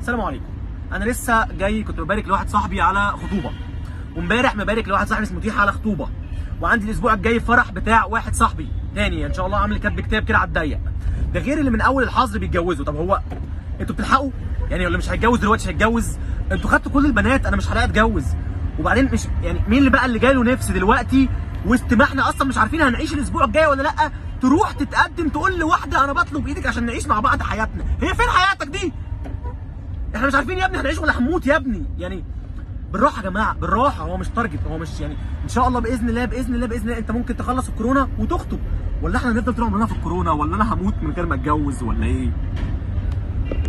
السلام عليكم. أنا لسه جاي كنت ببارك لواحد صاحبي على خطوبة. وامبارح مبارك لواحد صاحبي اسمه تيحة على خطوبة. وعندي الأسبوع الجاي فرح بتاع واحد صاحبي تاني إن شاء الله عامل كاتب كتاب كده على الضيق. ده غير اللي من أول الحظر بيتجوزوا. طب هو أنتوا بتلحقوا؟ يعني اللي مش هيتجوز دلوقتي؟ مش هيتجوز. أنتوا خدتوا كل البنات أنا مش هلاقي أتجوز. وبعدين مش يعني مين اللي بقى اللي جاي له نفس دلوقتي؟ وسط ما إحنا أصلا مش عارفين هنعيش الأسبوع الجاي ولا لأ تروح تتقدم تقول لواحدة أنا بطلب إيدك عشان نعيش مع بعض حياتنا. هي فين حياتك دي؟ إحنا مش عارفين يا ابني هنعيش ولا هنموت يا ابني. يعني بالراحة يا جماعة بالراحة. هو مش تارجت هو مش يعني إن شاء الله بإذن الله بإذن الله بإذن الله. أنت ممكن تخلص الكورونا وتخطب. ولا إحنا نفضل طول عمرنا في الكورونا؟ ولا أنا هموت من غير ما أتجوز ولا إيه؟